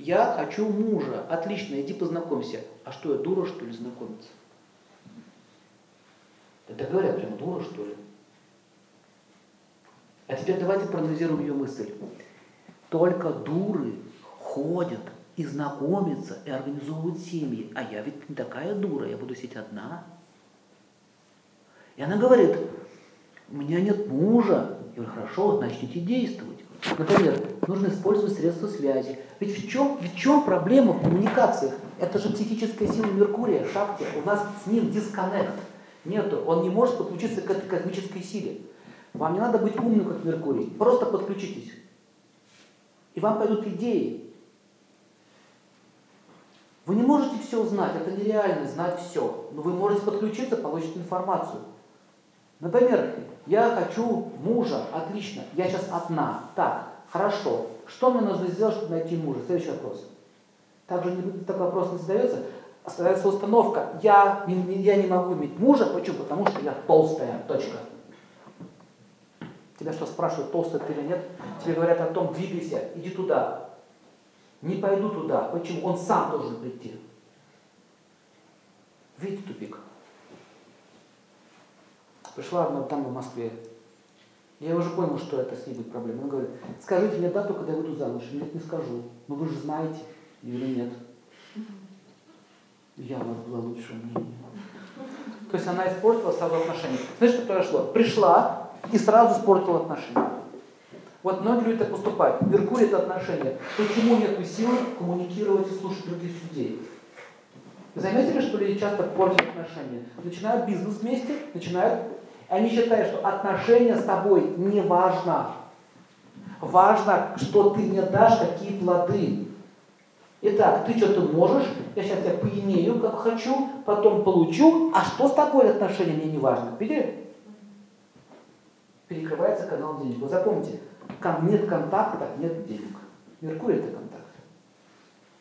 Я хочу мужа. Отлично, иди познакомься. А что, я дура, что ли, знакомиться? Это говорят прям, дура, что ли? А теперь давайте проанализируем ее мысль. Только дуры ходят и знакомятся, и организовывают семьи. А я ведь не такая дура, я буду сидеть одна. И она говорит, у меня нет мужа. Я говорю, хорошо, начните действовать. Например, нужно использовать средства связи. Ведь в чем, в чем проблема в коммуникациях? Это же психическая сила Меркурия, Шакти. У нас с ним дисконнект. Нету. Он не может подключиться к этой космической силе. Вам не надо быть умным, как Меркурий. Просто подключитесь. И вам пойдут идеи. Вы не можете все узнать, это нереально знать все. Но вы можете подключиться, получить информацию. Например, я хочу мужа, отлично, я сейчас одна. Так, хорошо. Что мне нужно сделать, чтобы найти мужа? Следующий вопрос. Также не, такой вопрос не задается. Остается установка, я не, я не могу иметь мужа, почему? Потому что я толстая, точка. Тебя что спрашивают, толстая ты или нет? Тебе говорят о том, двигайся, иди туда. Не пойду туда. Почему? Он сам должен прийти. Видите тупик? Пришла одна там в Москве. Я уже понял, что это с ней будет проблема. Она говорит, скажите мне дату, когда я выйду замуж. Нет, не скажу. Но вы же знаете. Я говорю, нет. Я у вас была лучшее мнение. То есть она испортила сразу отношения. Знаешь, что произошло? Пришла и сразу испортила отношения. Вот многие люди так поступают. Меркурий это отношения. Почему нет силы коммуникировать и слушать других людей? Вы заметили, что люди часто портят отношения? Начинают бизнес вместе, начинают... Они считают, что отношения с тобой не важно. Важно, что ты мне дашь, какие плоды. Итак, ты что-то можешь, я сейчас тебя поимею, как хочу, потом получу, а что с тобой отношения, мне не важно. Видели? Перекрывается канал денег. Вы запомните, нет контакта, нет денег. Меркурий это контакт.